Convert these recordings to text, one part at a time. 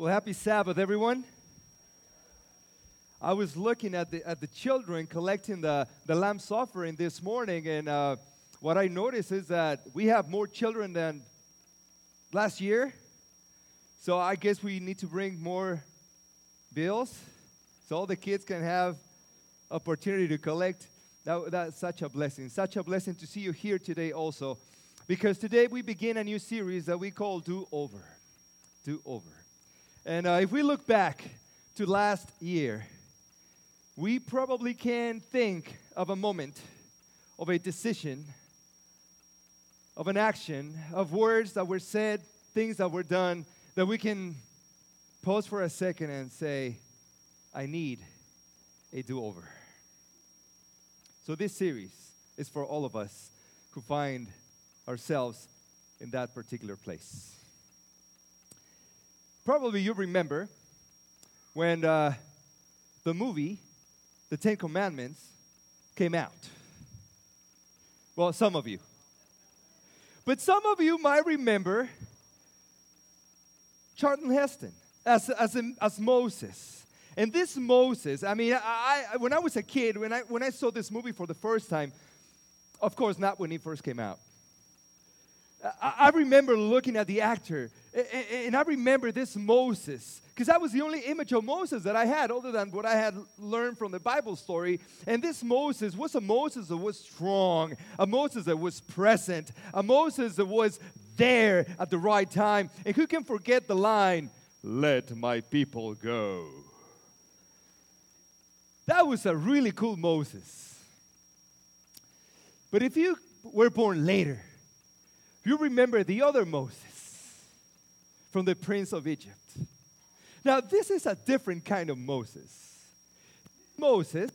Well, happy Sabbath, everyone. I was looking at the, at the children collecting the, the lamb's offering this morning, and uh, what I noticed is that we have more children than last year. So I guess we need to bring more bills so all the kids can have opportunity to collect. That, that's such a blessing. Such a blessing to see you here today also. Because today we begin a new series that we call Do Over. Do Over. And uh, if we look back to last year, we probably can think of a moment, of a decision, of an action, of words that were said, things that were done, that we can pause for a second and say, I need a do over. So, this series is for all of us who find ourselves in that particular place. Probably you remember when uh, the movie, The Ten Commandments, came out. Well, some of you. But some of you might remember Charlton Heston as, as, as Moses. And this Moses, I mean, I, I, when I was a kid, when I, when I saw this movie for the first time, of course, not when it first came out. I, I remember looking at the actor, and, I remember this Moses, because that was the only image of Moses that I had, other than what I had learned from the Bible story. And this Moses was a Moses that was strong, a Moses that was present, a Moses that was there at the right time. And who can forget the line, Let my people go? That was a really cool Moses. But if you were born later, you remember the other Moses from the Prince of Egypt. Now, this is a different kind of Moses. Moses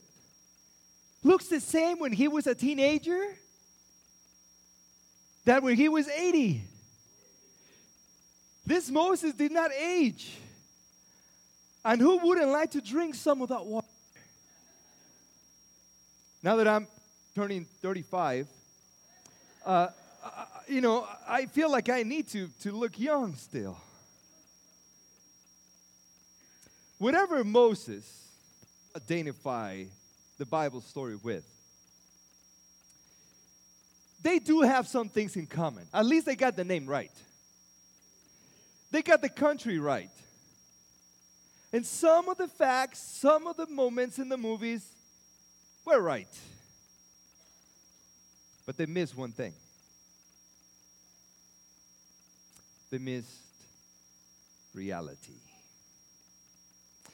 looks the same when he was a teenager that when he was 80. This Moses did not age. And who wouldn't like to drink some of that water? Now that I'm turning 35, uh, you know, I feel like I need to, to look young still. Whatever Moses identify the Bible story with, they do have some things in common. At least they got the name right. They got the country right. And some of the facts, some of the moments in the movies were right. But they missed one thing. They missed reality.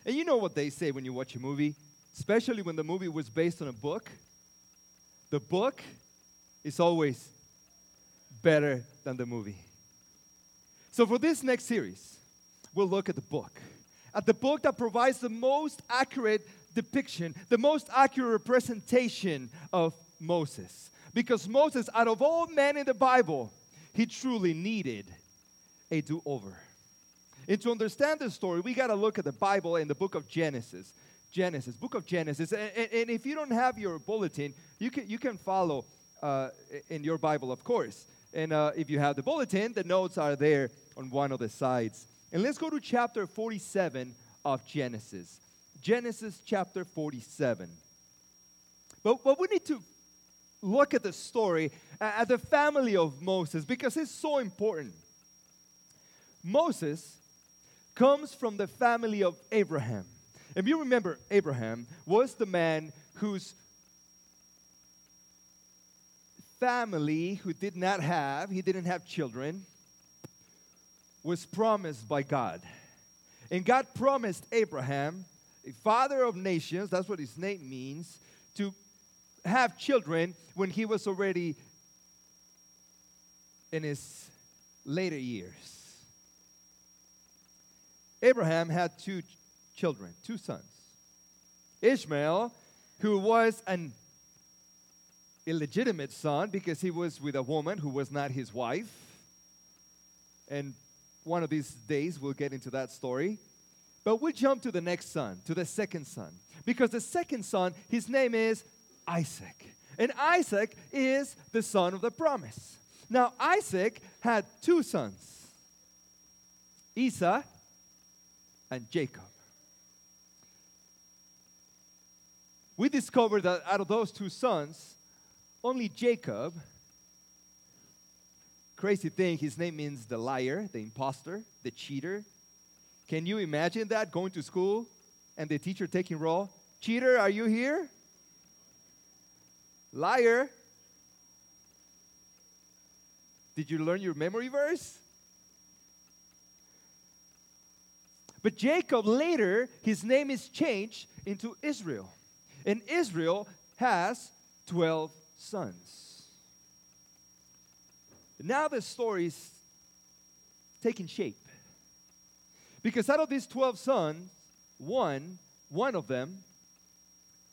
And you know what they say when you watch a movie, especially when the movie was based on a book? The book is always better than the movie. So, for this next series, we'll look at the book. At the book that provides the most accurate depiction, the most accurate representation of Moses. Because Moses, out of all men in the Bible, he truly needed a do over. And to understand this story, we got to look at the Bible and the book of Genesis. Genesis, book of Genesis. And, and, if you don't have your bulletin, you can, you can follow uh, in your Bible, of course. And uh, if you have the bulletin, the notes are there on one of the sides. And let's go to chapter 47 of Genesis. Genesis chapter 47. But, but we need to look at the story, at the family of Moses, because it's so important. Moses comes from the family of Abraham. If you remember, Abraham was the man whose family, who did not have, he didn't have children, was promised by God. And God promised Abraham, a father of nations, that's what his name means, to have children when he was already in his later years. Abraham had two children, two sons. Ishmael, who was an illegitimate son because he was with a woman who was not his wife. And one of these days we'll get into that story. But we jump to the next son, to the second son. Because the second son, his name is Isaac. And Isaac is the son of the promise. Now, Isaac had two sons Esau and Jacob. We discovered that out of those two sons, only Jacob, crazy thing, his name means the liar, the impostor, the cheater. Can you imagine that going to school and the teacher taking roll? Cheater, are you here? Liar. Did you learn your memory verse? But Jacob later, his name is changed into Israel. And Israel has 12 sons. Now the story is taking shape. Because out of these 12 sons, one, one of them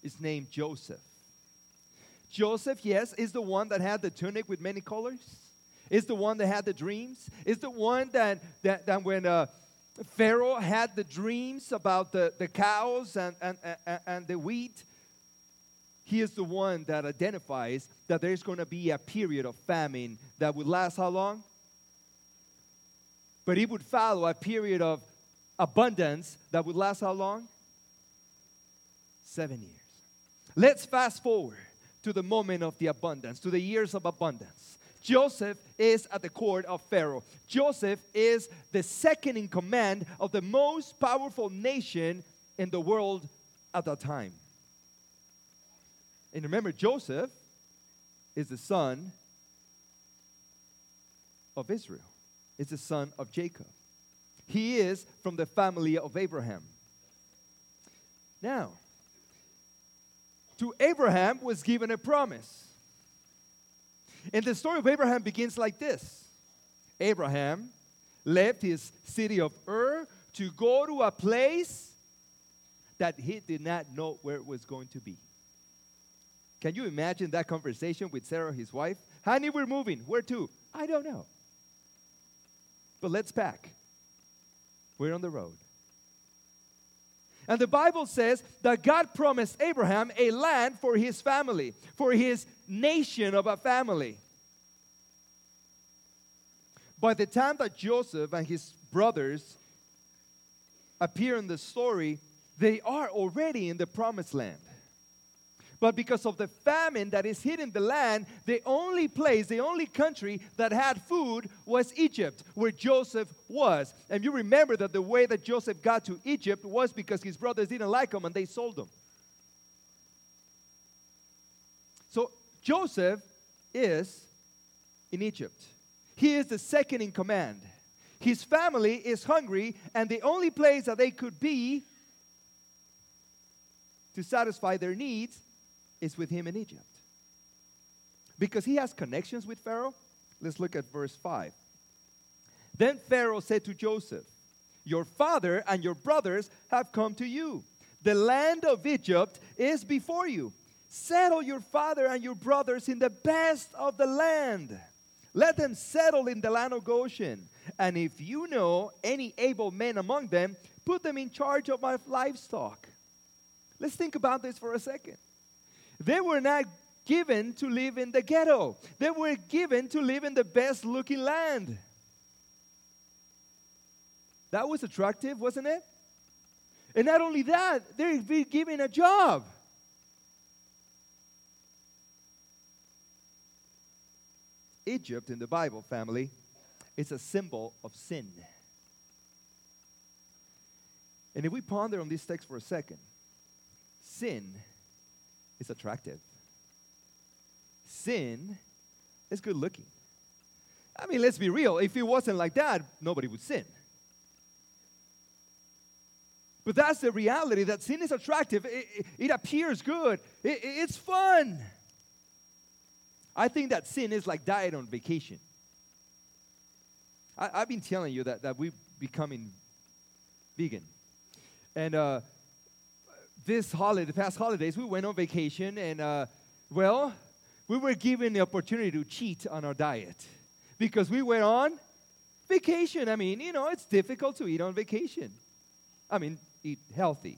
is named Joseph. Joseph, yes, is the one that had the tunic with many colors. Is the one that had the dreams. Is the one that, that, that when uh, Pharaoh had the dreams about the, the cows and, and, and, and the wheat, he is the one that identifies that there's going to be a period of famine that would last how long? But it would follow a period of abundance that would last how long? Seven years. Let's fast forward to the moment of the abundance, to the years of abundance. Joseph is at the court of Pharaoh. Joseph is the second in command of the most powerful nation in the world at that time. And remember, Joseph is the son of Israel, is the son of Jacob. He is from the family of Abraham. Now, to Abraham was given a promise. And the story of Abraham begins like this Abraham left his city of Ur to go to a place that he did not know where it was going to be. Can you imagine that conversation with Sarah, his wife? Honey, we're moving. Where to? I don't know. But let's pack. We're on the road. And the Bible says that God promised Abraham a land for his family, for his nation of a family. By the time that Joseph and his brothers appear in the story, they are already in the promised land. But because of the famine that is hitting the land, the only place, the only country that had food was Egypt, where Joseph was. And you remember that the way that Joseph got to Egypt was because his brothers didn't like him and they sold him. So Joseph is in Egypt. He is the second in command. His family is hungry, and the only place that they could be to satisfy their needs is with him in Egypt. Because he has connections with Pharaoh. Let's look at verse 5. Then Pharaoh said to Joseph, Your father and your brothers have come to you. The land of Egypt is before you. Settle your father and your brothers in the best of the land. Let them settle in the land of Goshen. And if you know any able men among them, put them in charge of my livestock. Let's think about this for a second. They were not given to live in the ghetto, they were given to live in the best looking land. That was attractive, wasn't it? And not only that, they're being given a job. Egypt in the Bible, family, is a symbol of sin. And if we ponder on this text for a second, sin is attractive. Sin is good looking. I mean, let's be real. If it wasn't like that, nobody would sin. But that's the reality that sin is attractive. It, it, it appears good. It, it's fun. I think that sin is like diet on vacation. I, have been telling you that, that we're becoming vegan. And uh, this holiday, the past holidays, we went on vacation and, uh, well, we were given the opportunity to cheat on our diet because we went on vacation. I mean, you know, it's difficult to eat on vacation. I mean, eat healthy.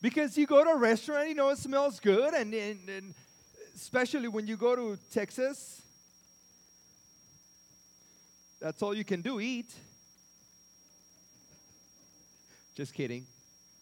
Because you go to a restaurant, you know, it smells good, and, and, and especially when you go to Texas, that's all you can do eat. Just kidding.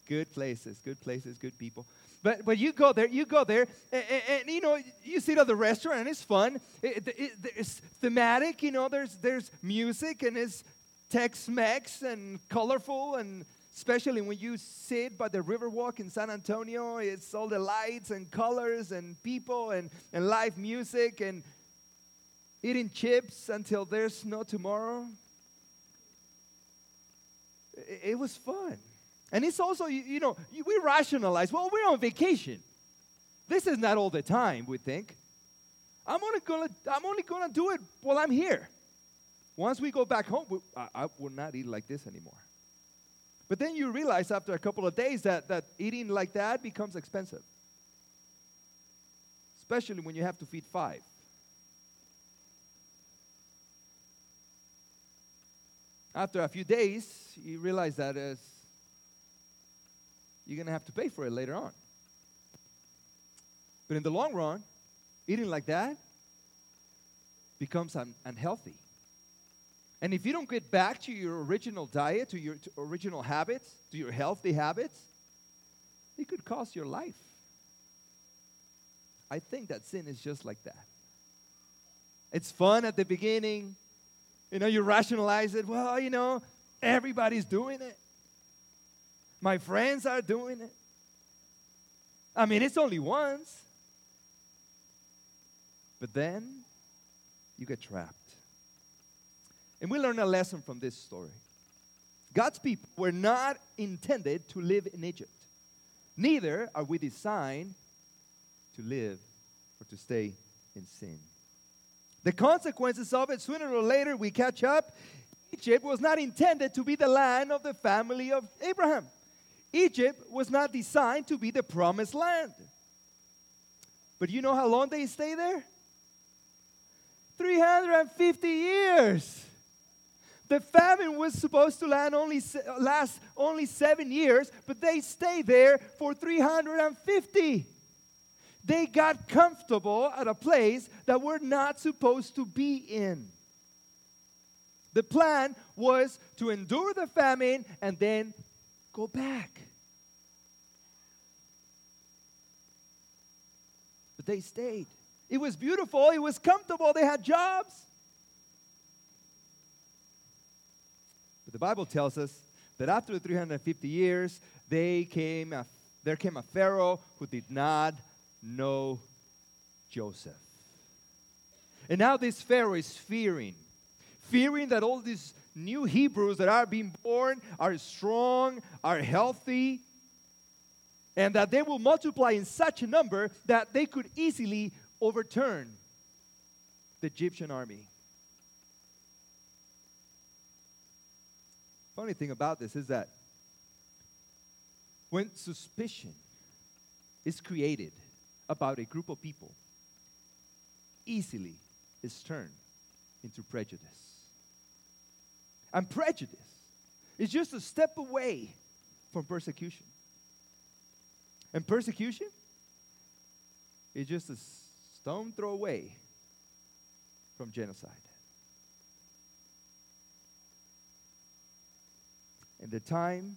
Good places, good places, good people. But, but you go there, you go there, and, and, and you know, you sit at the restaurant and it's fun. It, it, it's thematic, you know, there's, there's music and it's Tex-Mex and colorful and especially when you sit by the Riverwalk in San Antonio, it's all the lights and colors and people and, and live music and eating chips until there's no tomorrow. It, it was fun. And it's also, you, you know, we rationalize, well, we're on vacation. This is not all the time, we think. I'm only gonna, I'm only gonna do it while I'm here. Once we go back home, we, I, I will not eat like this anymore. But then you realize after a couple of days that, that eating like that becomes expensive, especially when you have to feed five. After a few days, you realize that as you're going to have to pay for it later on. But in the long run, eating like that becomes un- unhealthy. And if you don't get back to your original diet, to your to original habits, to your healthy habits, it could cost your life. I think that sin is just like that. It's fun at the beginning. You know, you rationalize it. Well, you know, everybody's doing it. My friends are doing it. I mean, it's only once. But then you get trapped. And we learn a lesson from this story. God's people were not intended to live in Egypt. Neither are we designed to live or to stay in sin. The consequences of it, sooner or later, we catch up. Egypt was not intended to be the land of the family of Abraham. Egypt was not designed to be the promised land. But you know how long they stay there? 350 years. The famine was supposed to last only, last only seven years, but they stayed there for 350. They got comfortable at a place that we're not supposed to be in. The plan was to endure the famine and then go back. But they stayed. It was beautiful, it was comfortable, they had jobs. But the Bible tells us that after the 350 years, they came a, there came a Pharaoh who did not know Joseph. And now this Pharaoh is fearing, fearing that all these new Hebrews that are being born are strong, are healthy, and that they will multiply in such a number that they could easily overturn the Egyptian army. Funny thing about this is that when suspicion is created about a group of people, easily is turned into prejudice. And prejudice is just a step away from persecution. And persecution is just a stone throw away from genocide. In the time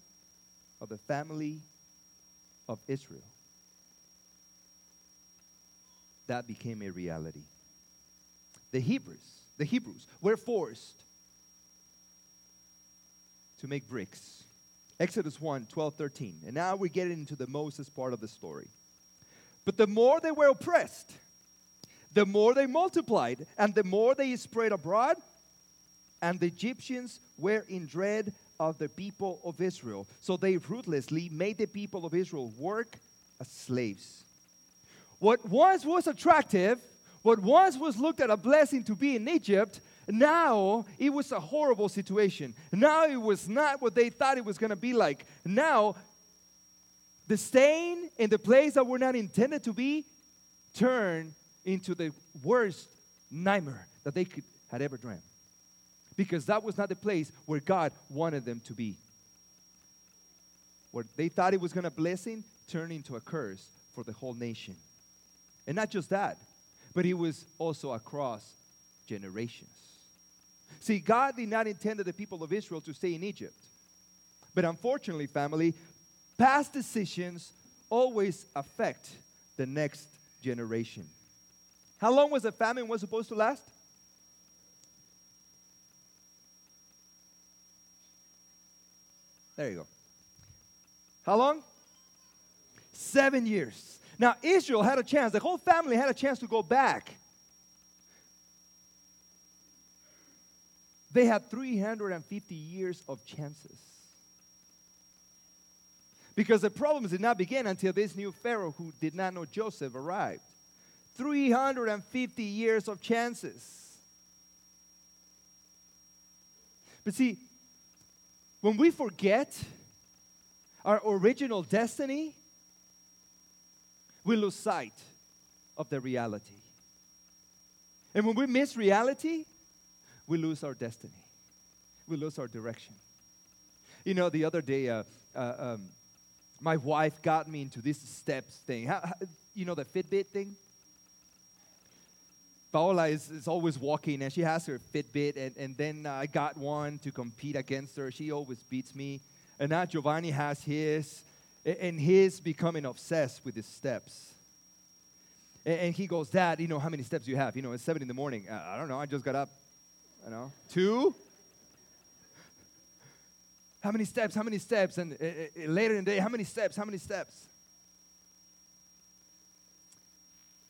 of the family of Israel, that became a reality. The Hebrews, the Hebrews were forced to make bricks. Exodus 1 12, 13. And now we're getting into the Moses part of the story. But the more they were oppressed, the more they multiplied, and the more they spread abroad, and the Egyptians were in dread of the people of Israel. So they ruthlessly made the people of Israel work as slaves. What once was attractive, what once was looked at a blessing to be in Egypt, now it was a horrible situation. Now it was not what they thought it was going to be like. Now, the staying in the place that we're not intended to be turned into the worst nightmare that they could had ever dreamed because that was not the place where God wanted them to be. Where they thought it was going to blessing turn into a curse for the whole nation. And not just that, but it was also across generations. See, God did not intend the people of Israel to stay in Egypt. But unfortunately, family, past decisions always affect the next generation. How long was the famine was supposed to last? There you go. How long? Seven years. Now, Israel had a chance, the whole family had a chance to go back. They had 350 years of chances. Because the problems did not begin until this new Pharaoh, who did not know Joseph, arrived. 350 years of chances. But see, when we forget our original destiny, we lose sight of the reality. And when we miss reality, we lose our destiny. We lose our direction. You know, the other day, uh, uh, um, my wife got me into this steps thing. How, how, you know, the Fitbit thing? Paola is, is always walking and she has her Fitbit, and, and then I got one to compete against her. She always beats me. And now Giovanni has his, and he's becoming obsessed with his steps. And, and he goes, Dad, you know, how many steps do you have? You know, it's seven in the morning. Uh, I don't know, I just got up. You know, two? How many steps? How many steps? And uh, uh, later in the day, how many steps? How many steps?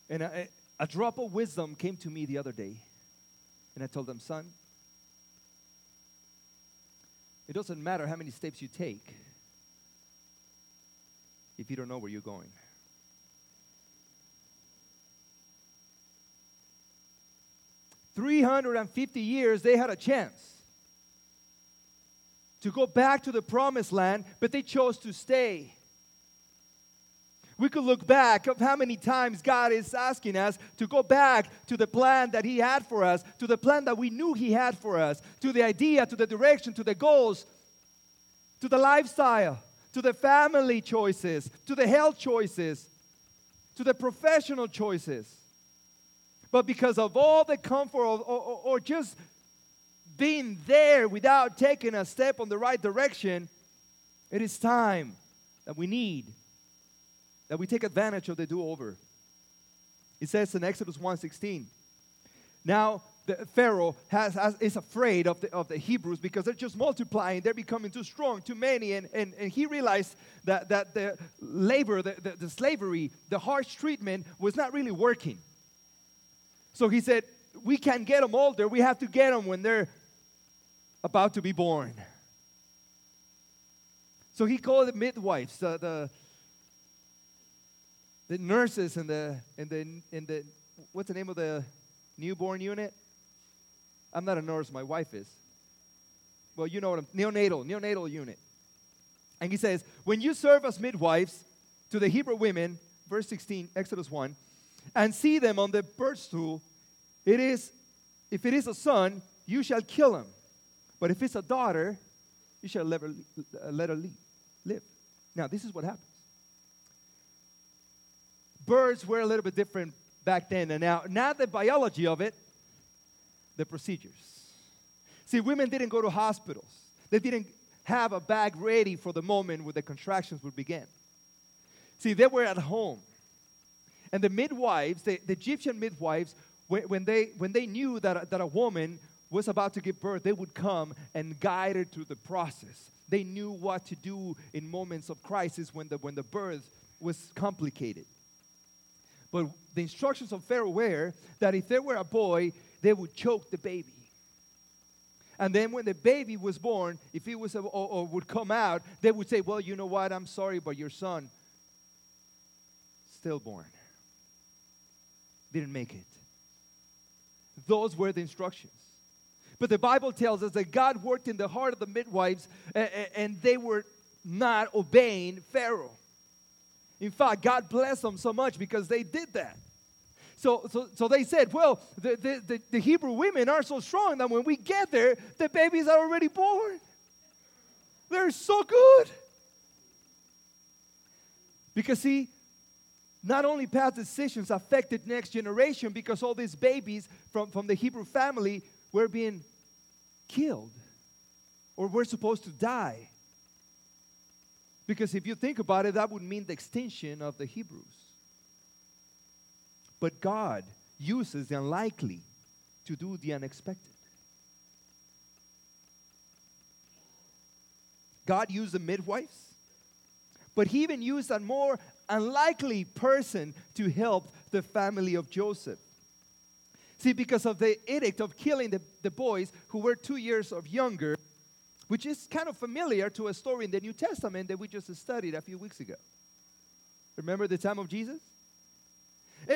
And a, a drop of wisdom came to me the other day. And I told them, son, it doesn't matter how many steps you take if you don't know where you're going. 350 years, they had a chance to go back to the promised land, but they chose to stay. We could look back of how many times God is asking us to go back to the plan that He had for us, to the plan that we knew He had for us, to the idea, to the direction, to the goals, to the lifestyle, to the family choices, to the health choices, to the professional choices. But because of all the comfort or, or, or just being there without taking a step on the right direction, it is time that we need that we take advantage of the do-over. It says in Exodus 1:16. Now the Pharaoh has, has, is afraid of the, of the Hebrews because they're just multiplying, they're becoming too strong, too many, and, and, and he realized that, that the labor, the, the, the slavery, the harsh treatment was not really working. So he said, We can't get them older. We have to get them when they're about to be born. So he called the midwives, uh, the, the nurses in the, in the, in the, what's the name of the newborn unit? I'm not a nurse, my wife is. Well, you know what I'm, neonatal, neonatal unit. And he says, when you serve as midwives to the Hebrew women, verse 16, Exodus 1, and see them on the birth stool, it is, if it is a son, you shall kill him. But if it's a daughter, you shall let her, let her live. Now, this is what happens. Birds were a little bit different back then, and now, not the biology of it, the procedures. See, women didn't go to hospitals. They didn't have a bag ready for the moment where the contractions would begin. See, they were at home. And the midwives, the, the Egyptian midwives, when, when, they, when they knew that, that a woman was about to give birth, they would come and guide her through the process. They knew what to do in moments of crisis when the, when the birth was complicated. But the instructions of Pharaoh were that if there were a boy, they would choke the baby. And then when the baby was born, if he was a, or, or would come out, they would say, Well, you know what? I'm sorry, but your son, stillborn didn't make it. Those were the instructions. But the Bible tells us that God worked in the heart of the midwives and they were not obeying Pharaoh. In fact, God blessed them so much because they did that. So, so, so they said, well, the, the, the, Hebrew women are so strong that when we get there, the babies are already born. They're so good. Because, see, not only past decisions affected next generation because all these babies from, from the Hebrew family were being killed or were supposed to die. Because if you think about it, that would mean the extinction of the Hebrews. But God uses the unlikely to do the unexpected. God used the midwives, but He even used a more unlikely person to help the family of Joseph. See, because of the edict of killing the, the boys who were two years of younger, which is kind of familiar to a story in the New Testament that we just studied a few weeks ago. Remember the time of Jesus?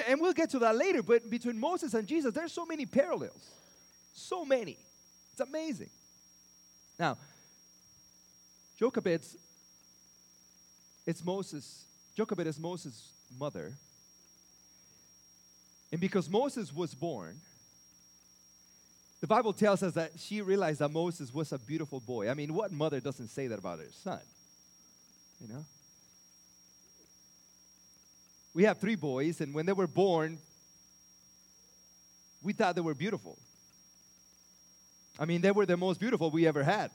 And, we'll get to that later, but between Moses and Jesus, there's so many parallels. So many. It's amazing. Now, Jochebed's it's Moses. Jochebed is Moses' mother. And because Moses was born, the Bible tells us that she realized that Moses was a beautiful boy. I mean, what mother doesn't say that about her son? You know? We have three boys, and when they were born, we thought they were beautiful. I mean, they were the most beautiful we ever had.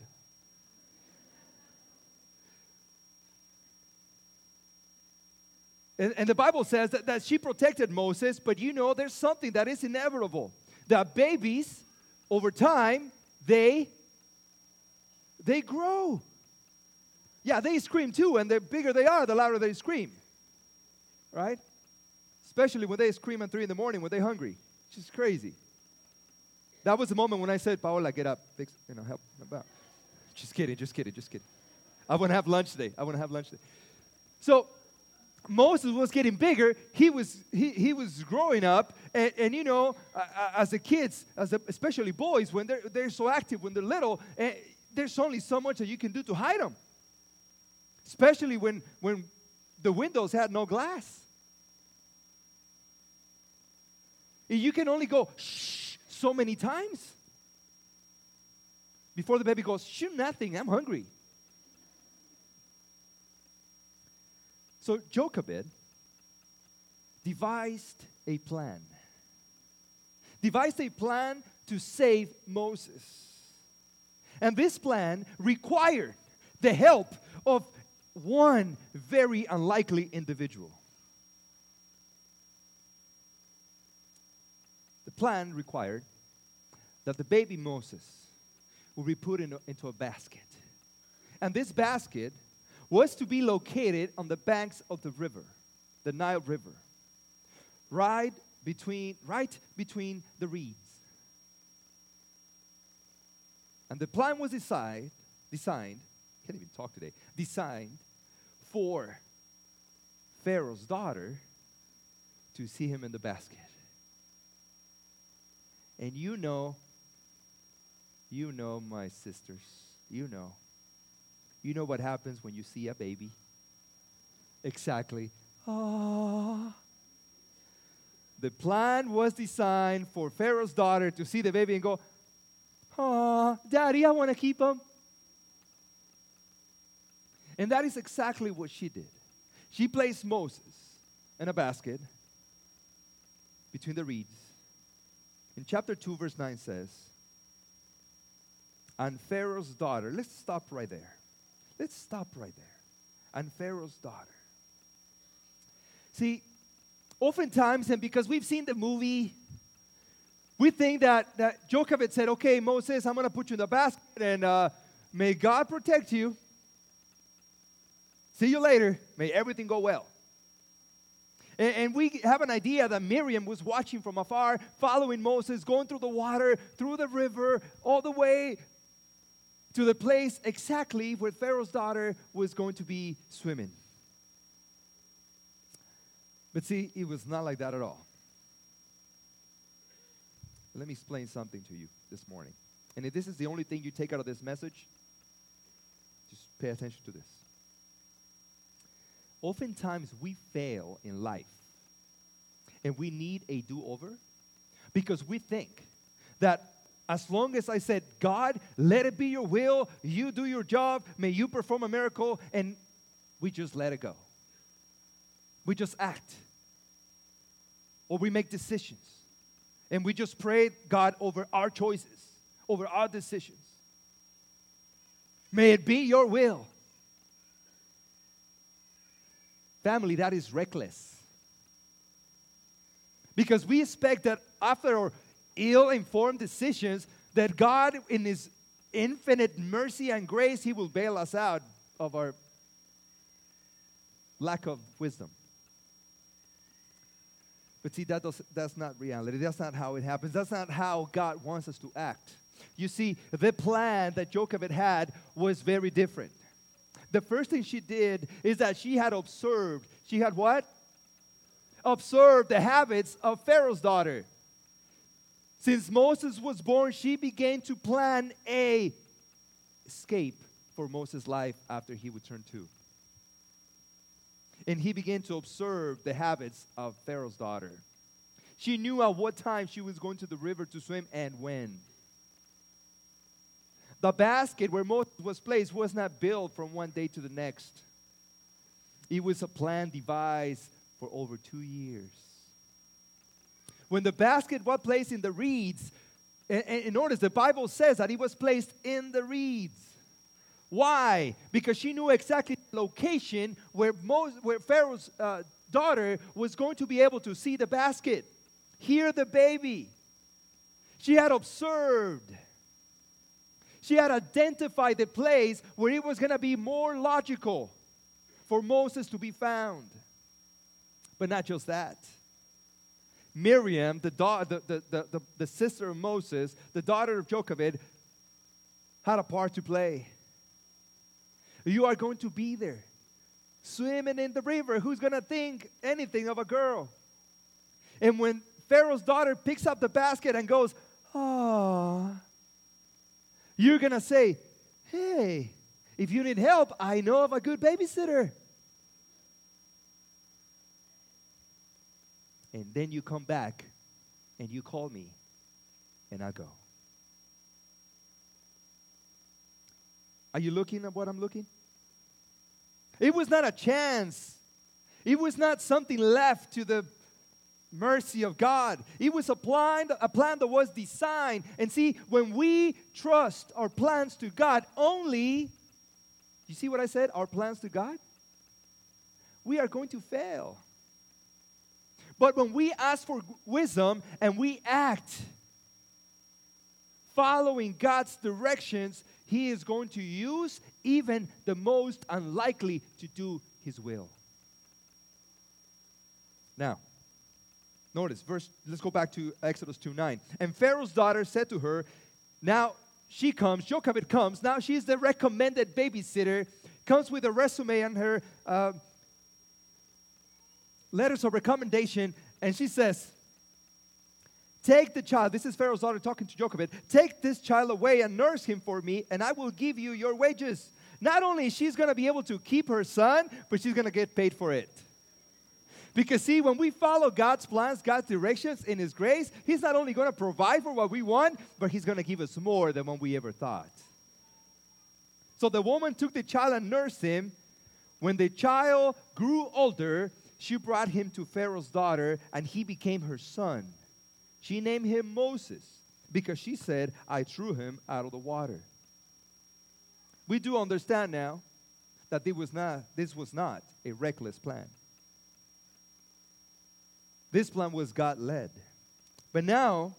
And, and the Bible says that, that she protected Moses, but you know, there's something that is inevitable. That babies, over time, they they grow. Yeah, they scream too, and the bigger they are, the louder they scream. Right? Especially when they scream at three in the morning when they're hungry. It's just crazy. That was the moment when I said, Paola, get up, fix, you know, help, help out. Just kidding, just kidding, just kidding. I want to have lunch today. I want to have lunch today. So Moses was getting bigger. He was, he, he was growing up. And, and you know, uh, as the kids, as a, especially boys, when they're, they're so active, when they're little, uh, there's only so much that you can do to hide them. Especially when, when the windows had no glass. You can only go shh so many times before the baby goes, shh, nothing, I'm hungry. So Jochebed devised a plan. Devised a plan to save Moses. And this plan required the help of one very unlikely individual. The plan required that the baby Moses would be put in a, into a basket. And this basket was to be located on the banks of the river, the Nile River, right between, right between the reeds. And the plan was designed, designed, can't even talk today, designed for Pharaoh's daughter to see him in the basket. And you know, you know, my sisters, you know you know what happens when you see a baby? Exactly. Ah. The plan was designed for Pharaoh's daughter to see the baby and go, Ah, daddy, I want to keep him. And that is exactly what she did. She placed Moses in a basket between the reeds. In chapter 2, verse 9 says, And Pharaoh's daughter, let's stop right there. Let's stop right there. And Pharaoh's daughter. See, oftentimes, and because we've seen the movie, we think that, that Jochebed said, Okay, Moses, I'm going to put you in the basket and uh, may God protect you. See you later. May everything go well. And, and we have an idea that Miriam was watching from afar, following Moses, going through the water, through the river, all the way to the place exactly where Pharaoh's daughter was going to be swimming. But see, it was not like that at all. Let me explain something to you this morning. And if this is the only thing you take out of this message, just pay attention to this. Oftentimes we fail in life and we need a do over because we think that as long as I said, God, let it be your will, you do your job, may you perform a miracle, and we just let it go. We just act. Or we make decisions. And we just pray, God, over our choices, over our decisions. May it be your will. Family, that is reckless. Because we expect that after our ill informed decisions, that God, in His infinite mercy and grace, He will bail us out of our lack of wisdom. But see, that does, that's not reality. That's not how it happens. That's not how God wants us to act. You see, the plan that Jochebed had was very different. The first thing she did is that she had observed. She had what? Observed the habits of Pharaoh's daughter. Since Moses was born, she began to plan a escape for Moses' life after he would turn two. And he began to observe the habits of Pharaoh's daughter. She knew at what time she was going to the river to swim and when. The basket where Moses was placed was not built from one day to the next. It was a plan devised for over two years. When the basket was placed in the reeds, and, and notice the Bible says that it was placed in the reeds. Why? Because she knew exactly the location where, Moses, where Pharaoh's uh, daughter was going to be able to see the basket, hear the baby. She had observed. She had identified the place where it was going to be more logical for Moses to be found. But not just that. Miriam, the, da- the, the, the, the, sister of Moses, the daughter of Jochebed, had a part to play. You are going to be there. Swimming in the river. Who's going to think anything of a girl? And when Pharaoh's daughter picks up the basket and goes, Oh, you're going to say, Hey, if you need help, I know of a good babysitter. And then you come back and you call me and I go. Are you looking at what I'm looking? It was not a chance. It was not something left to the mercy of God. It was a plan, a plan that was designed. And see, when we trust our plans to God only, you see what I said? Our plans to God? We are going to fail. But when we ask for wisdom and we act following God's directions, he is going to use even the most unlikely to do his will. Now, notice verse let's go back to Exodus 2 9. And Pharaoh's daughter said to her, Now she comes, Jochebed comes, now she's the recommended babysitter, comes with a resume on her uh, letters of recommendation, and she says, Take the child, this is Pharaoh's daughter talking to Jochebed, take this child away and nurse him for me, and I will give you your wages. Not only she's going to be able to keep her son, but she's going to get paid for it. Because, see, when we follow God's plans, God's directions in His grace, He's not only going to provide for what we want, but He's going to give us more than what we ever thought. So the woman took the child and nursed him. When the child grew older, she brought him to Pharaoh's daughter, and he became her son. She named him Moses because she said, I threw him out of the water. We do understand now that this was not, this was not a reckless plan. This plan was God led. But now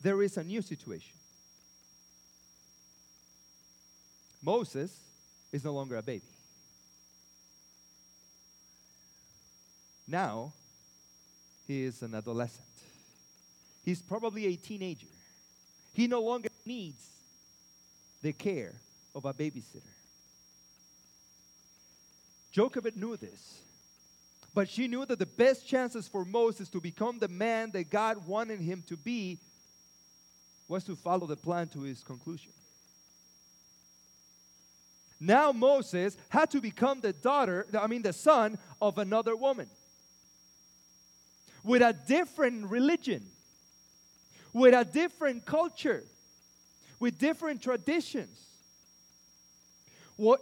there is a new situation. Moses is no longer a baby. Now he is an adolescent. He's probably a teenager. He no longer needs the care of a babysitter. Jochebed knew this, but she knew that the best chances for Moses to become the man that God wanted him to be was to follow the plan to his conclusion. Now Moses had to become the daughter, I mean the son of another woman with a different religion with a different culture, with different traditions. What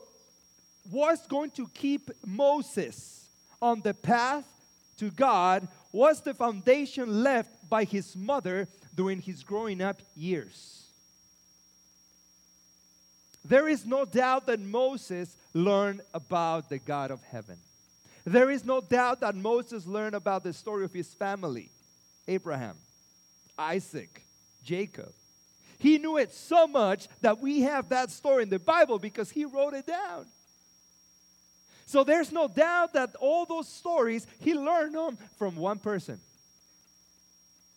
was going to keep Moses on the path to God was the foundation left by his mother during his growing up years. There is no doubt that Moses learned about the God of heaven. There is no doubt that Moses learned about the story of his family Abraham, Isaac, Jacob. He knew it so much that we have that story in the Bible because he wrote it down. So there's no doubt that all those stories he learned them from one person,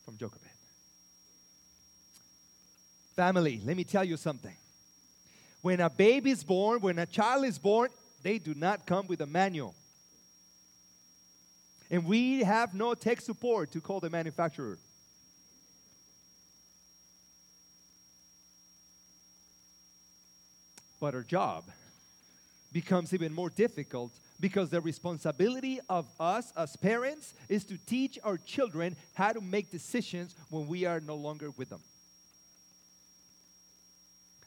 from Jochebed. Family, let me tell you something. When a baby is born, when a child is born, they do not come with a manual. And we have no tech support to call the manufacturer. But our job becomes even more difficult because the responsibility of us as parents is to teach our children how to make decisions when we are no longer with them.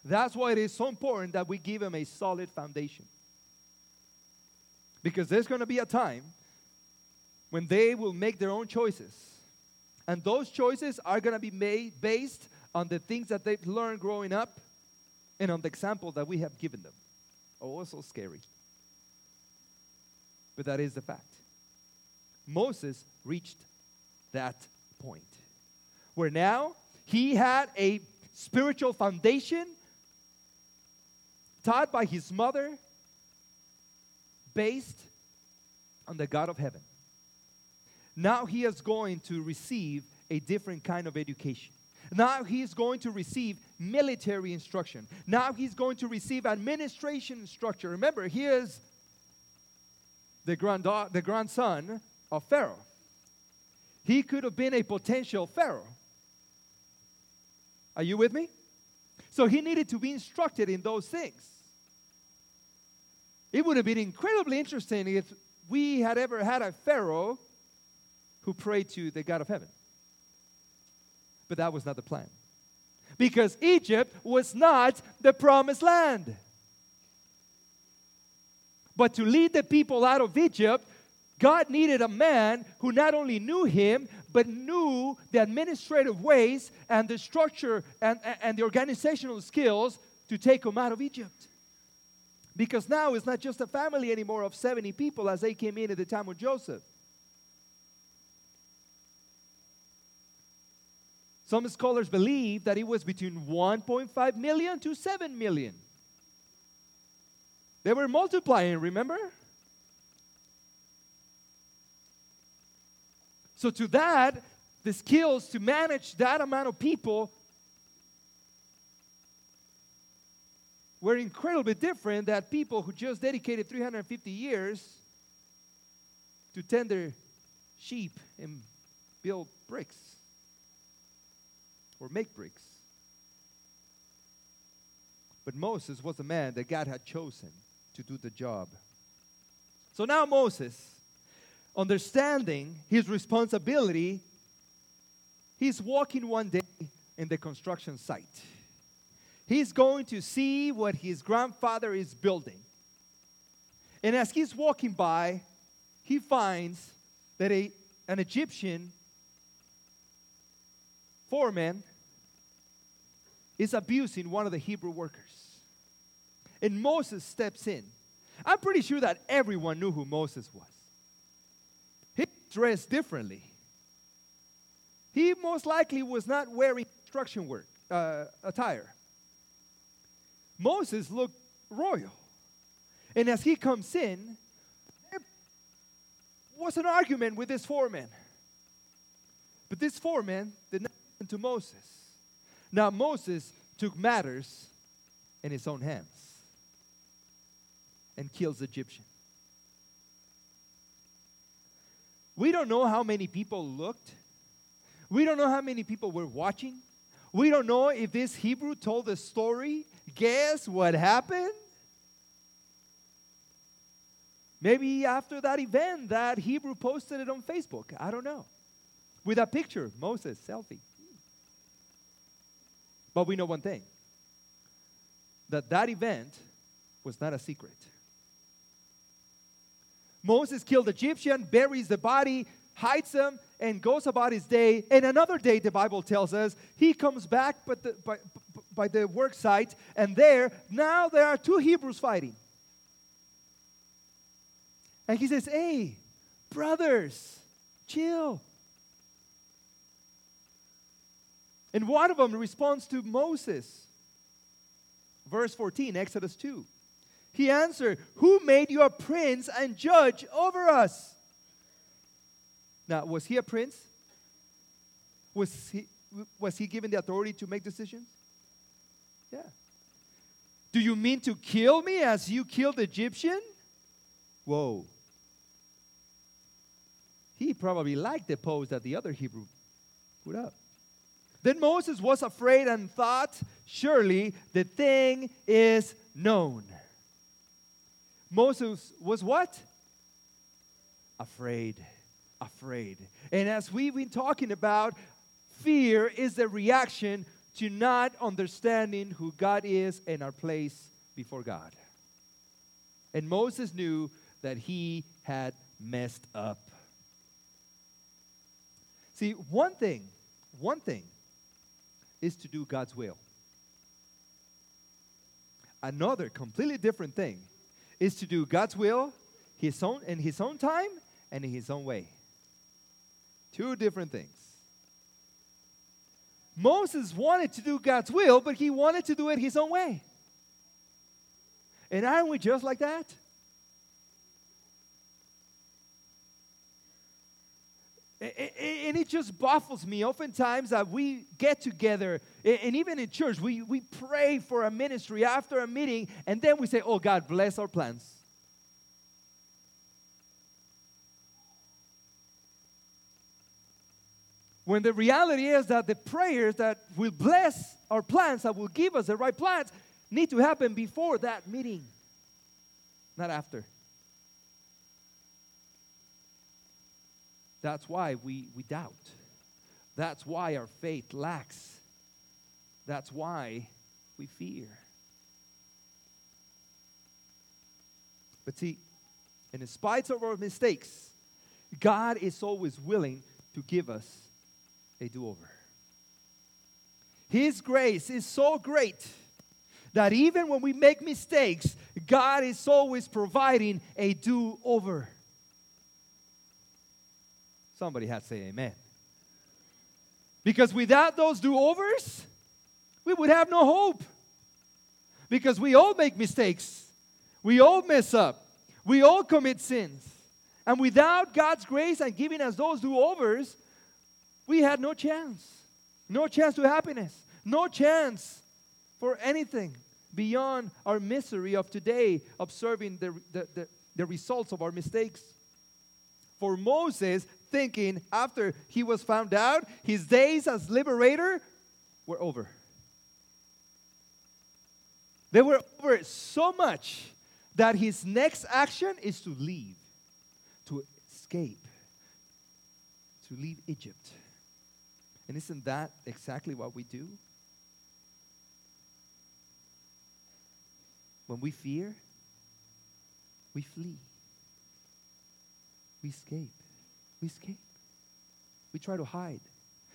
That's why it is so important that we give them a solid foundation. Because there's going to be a time when they will make their own choices. And those choices are going to be made based on the things that they've learned growing up and on the example that we have given them. Oh, so scary. But that is the fact. Moses reached that point where now he had a spiritual foundation taught by his mother, based on the God of heaven. Now he is going to receive a different kind of education. Now he's going to receive military instruction. Now he's going to receive administration instruction. Remember, he is the, grand, the grandson of Pharaoh. He could have been a potential Pharaoh. Are you with me? So he needed to be instructed in those things. It would have been incredibly interesting if we had ever had a Pharaoh who prayed to the God of heaven. But that was not the plan. Because Egypt was not the promised land. But to lead the people out of Egypt, God needed a man who not only knew him, but knew the administrative ways and the structure and, and the organizational skills to take him out of Egypt. Because now it's not just a family anymore of 70 people as they came in at the time of Joseph. Some scholars believe that it was between 1.5 million to 7 million. They were multiplying, remember? So, to that, the skills to manage that amount of people were incredibly different than people who just dedicated 350 years to tend their sheep and build bricks or make bricks. But Moses was the man that God had chosen to do the job. So now Moses, understanding his responsibility, he's walking one day in the construction site. He's going to see what his grandfather is building. And as he's walking by, he finds that a, an Egyptian foreman is abusing one of the Hebrew workers. And Moses steps in. I'm pretty sure that everyone knew who Moses was. He dressed differently. He most likely was not wearing construction work uh, attire. Moses looked royal. And as he comes in, there was an argument with this foreman. But this foreman did to Moses. Now, Moses took matters in his own hands and kills Egyptian. We don't know how many people looked. We don't know how many people were watching. We don't know if this Hebrew told the story Guess what happened? Maybe after that event, that Hebrew posted it on Facebook. I don't know. With a picture, Moses, selfie. But we know one thing that that event was not a secret. Moses killed the Egyptian, buries the body, hides him, and goes about his day. And another day, the Bible tells us, he comes back but the, by, by the work site, and there, now there are two Hebrews fighting. And he says, Hey, brothers, chill. And one of them responds to Moses. Verse 14, Exodus 2. He answered, Who made you a prince and judge over us? Now, was he a prince? Was he, was he given the authority to make decisions? Yeah. Do you mean to kill me as you killed the Egyptian? Whoa. He probably liked the pose that the other Hebrew put up. Then Moses was afraid and thought, Surely the thing is known. Moses was what? Afraid. Afraid. And as we've been talking about, fear is the reaction to not understanding who God is and our place before God. And Moses knew that he had messed up. See, one thing, one thing is to do God's will. Another completely different thing is to do God's will his own in his own time and in his own way. Two different things. Moses wanted to do God's will, but he wanted to do it his own way. And aren't we just like that? And it just baffles me oftentimes that we get together, and even in church, we, we pray for a ministry after a meeting, and then we say, Oh, God, bless our plans. When the reality is that the prayers that will bless our plans, that will give us the right plans, need to happen before that meeting, not after. That's why we, we doubt. That's why our faith lacks. That's why we fear. But see, in spite of our mistakes, God is always willing to give us a do over. His grace is so great that even when we make mistakes, God is always providing a do over. Somebody has to say amen. Because without those do overs, we would have no hope. Because we all make mistakes, we all mess up, we all commit sins. And without God's grace and giving us those do overs, we had no chance. No chance to happiness. No chance for anything beyond our misery of today, observing the, the, the, the results of our mistakes. For Moses, thinking after he was found out, his days as liberator were over. They were over so much that his next action is to leave, to escape, to leave Egypt. And isn't that exactly what we do? When we fear, we flee. We escape. We escape. We try to hide.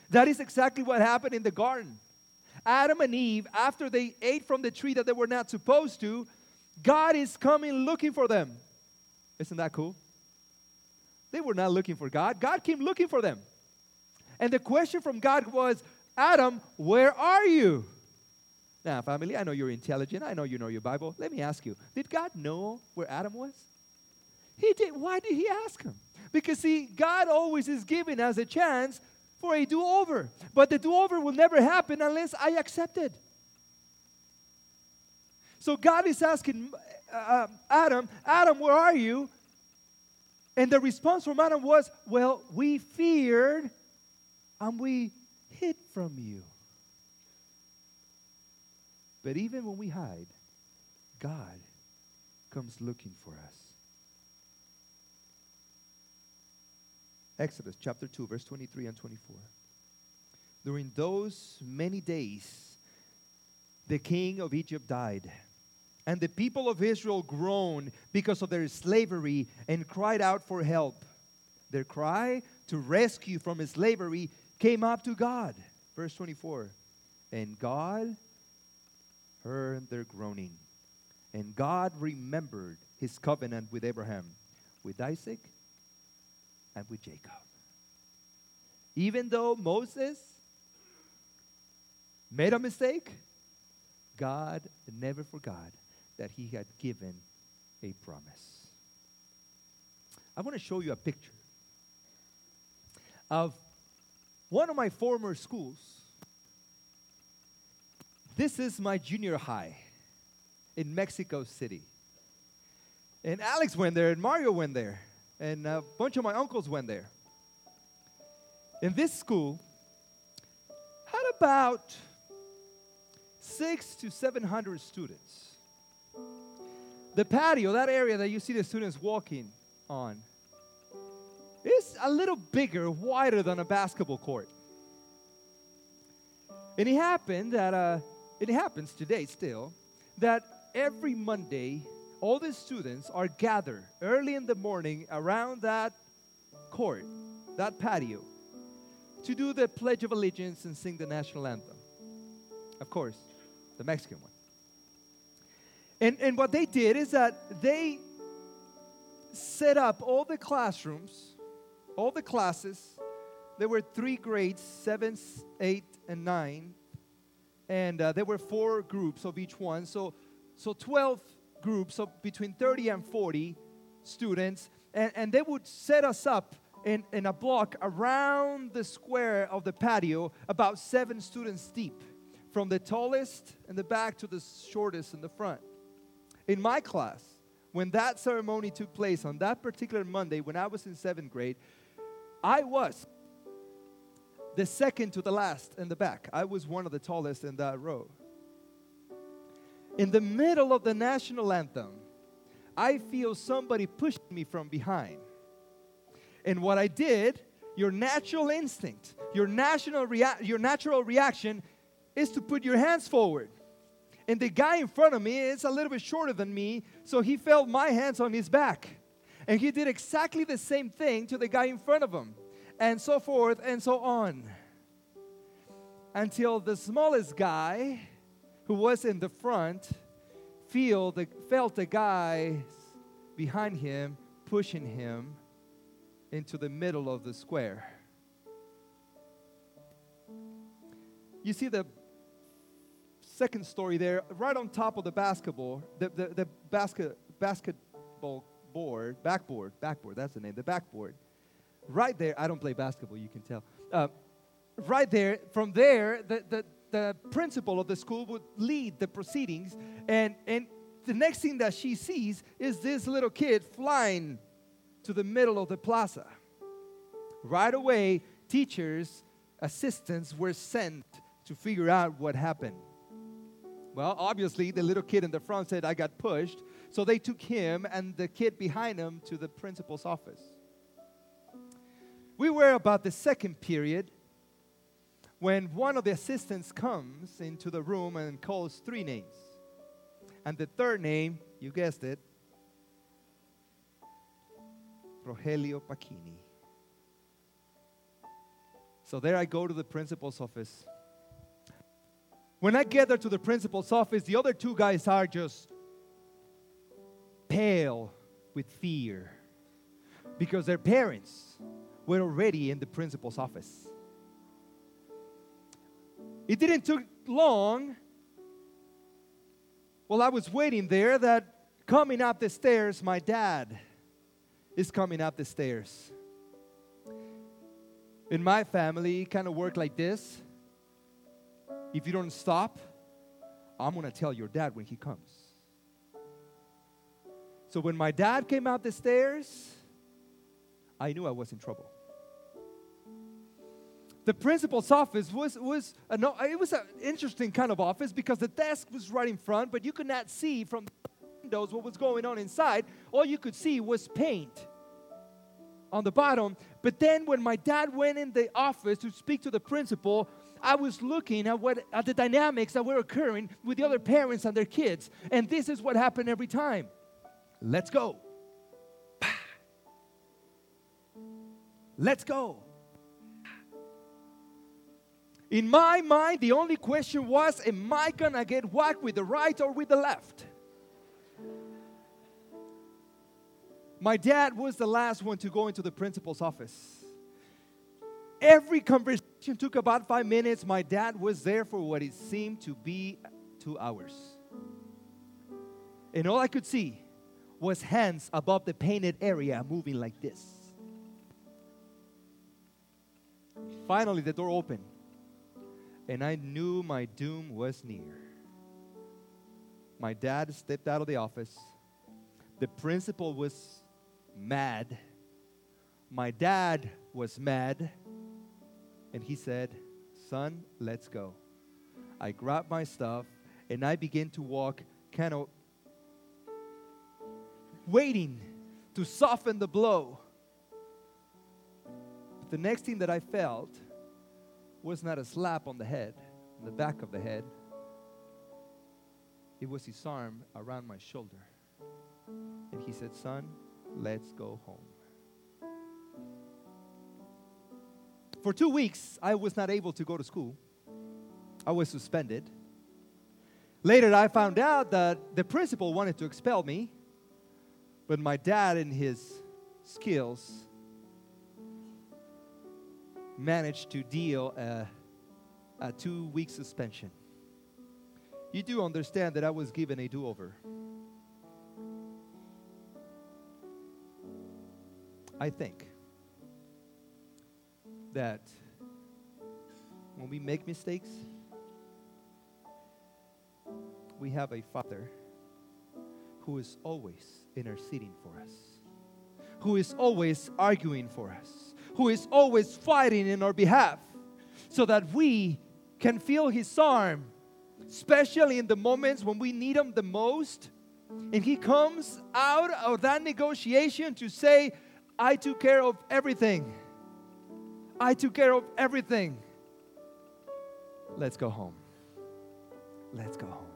That is exactly what happened in the garden. Adam and Eve, after they ate from the tree that they were not supposed to, God is coming looking for them. Isn't that cool? They were not looking for God, God came looking for them. And the question from God was, Adam, where are you? Now, family, I know you're intelligent. I know you know your Bible. Let me ask you Did God know where Adam was? He did. Why did he ask him? Because, see, God always is giving us a chance for a do over. But the do over will never happen unless I accept it. So God is asking uh, uh, Adam, Adam, where are you? And the response from Adam was, Well, we feared and we hid from you. But even when we hide, God comes looking for us. Exodus chapter 2, verse 23 and 24. During those many days, the king of Egypt died, and the people of Israel groaned because of their slavery and cried out for help. Their cry to rescue from slavery came up to God. Verse 24. And God heard their groaning. And God remembered his covenant with Abraham with Isaac and with Jacob. Even though Moses made a mistake, God never forgot that he had given a promise. I want to show you a picture of one of my former schools. This is my junior high in Mexico City. And Alex went there, and Mario went there, and a bunch of my uncles went there. In this school, had about six to seven hundred students. The patio, that area that you see the students walking on, is a little bigger, wider than a basketball court. And it happened that, uh, it happens today still, that every Monday, all the students are gathered early in the morning around that court, that patio, to do the Pledge of Allegiance and sing the national anthem. Of course, the Mexican one. And, and what they did is that they set up all the classrooms, all the classes. There were three grades, seventh, eighth, and ninth. And uh, there were four groups of each one. So, so 12 groups of between 30 and 40 students. And, and they would set us up in, in a block around the square of the patio, about seven students deep, from the tallest in the back to the shortest in the front. In my class, when that ceremony took place on that particular Monday, when I was in seventh grade, I was the second to the last in the back. I was one of the tallest in that row. In the middle of the national anthem, I feel somebody pushing me from behind. And what I did, your natural instinct, your, national rea- your natural reaction is to put your hands forward. And the guy in front of me is a little bit shorter than me, so he felt my hands on his back. And he did exactly the same thing to the guy in front of him, and so forth and so on. Until the smallest guy, who was in the front, feel the, felt the guy behind him pushing him into the middle of the square. You see the second story there, right on top of the basketball, the, the, the basket, basketball board, backboard, backboard, that's the name, the backboard. Right there, I don't play basketball, you can tell. Uh, right there, from there, the, the, the principal of the school would lead the proceedings, and, and the next thing that she sees is this little kid flying to the middle of the plaza. Right away, teachers, assistants were sent to figure out what happened. Well, obviously, the little kid in the front said, I got pushed. So they took him and the kid behind him to the principal's office. We were about the second period when one of the assistants comes into the room and calls three names. And the third name, you guessed it, Rogelio Paquini. So there I go to the principal's office. When I get there to the principal's office, the other two guys are just pale with fear because their parents were already in the principal's office. It didn't take long while I was waiting there that coming up the stairs, my dad is coming up the stairs. In my family, kind of worked like this. If you don't stop, I'm going to tell your dad when he comes. So when my dad came out the stairs, I knew I was in trouble. The principal's office was, was a, no, it was an interesting kind of office because the desk was right in front, but you could not see from the windows what was going on inside. All you could see was paint on the bottom. But then when my dad went in the office to speak to the principal, I was looking at what at the dynamics that were occurring with the other parents and their kids. And this is what happened every time. Let's go. Let's go. In my mind, the only question was Am I gonna get whacked with the right or with the left? My dad was the last one to go into the principal's office. Every conversation took about five minutes. My dad was there for what it seemed to be two hours. And all I could see was hands above the painted area moving like this. Finally, the door opened, and I knew my doom was near. My dad stepped out of the office. The principal was mad. My dad was mad. And he said, Son, let's go. I grabbed my stuff and I began to walk, kind of waiting to soften the blow. But the next thing that I felt was not a slap on the head, on the back of the head, it was his arm around my shoulder. And he said, Son, let's go home. For two weeks, I was not able to go to school. I was suspended. Later, I found out that the principal wanted to expel me, but my dad, in his skills, managed to deal a, a two week suspension you do understand that I was given a do over. I think that when we make mistakes, we have a Father who is always interceding for us, who is always arguing for us, who is always fighting in our behalf, so that we can feel His arm especially in the moments when we need Him the most. And He comes out of that negotiation to say, I took care of everything. I took care of everything. Let's go home. Let's go home.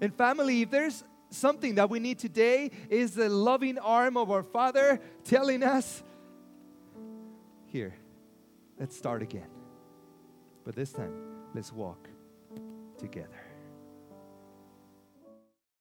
And family, if there's something that we need today is the loving arm of our Father telling us, here, let's start again. But this time, let's walk together.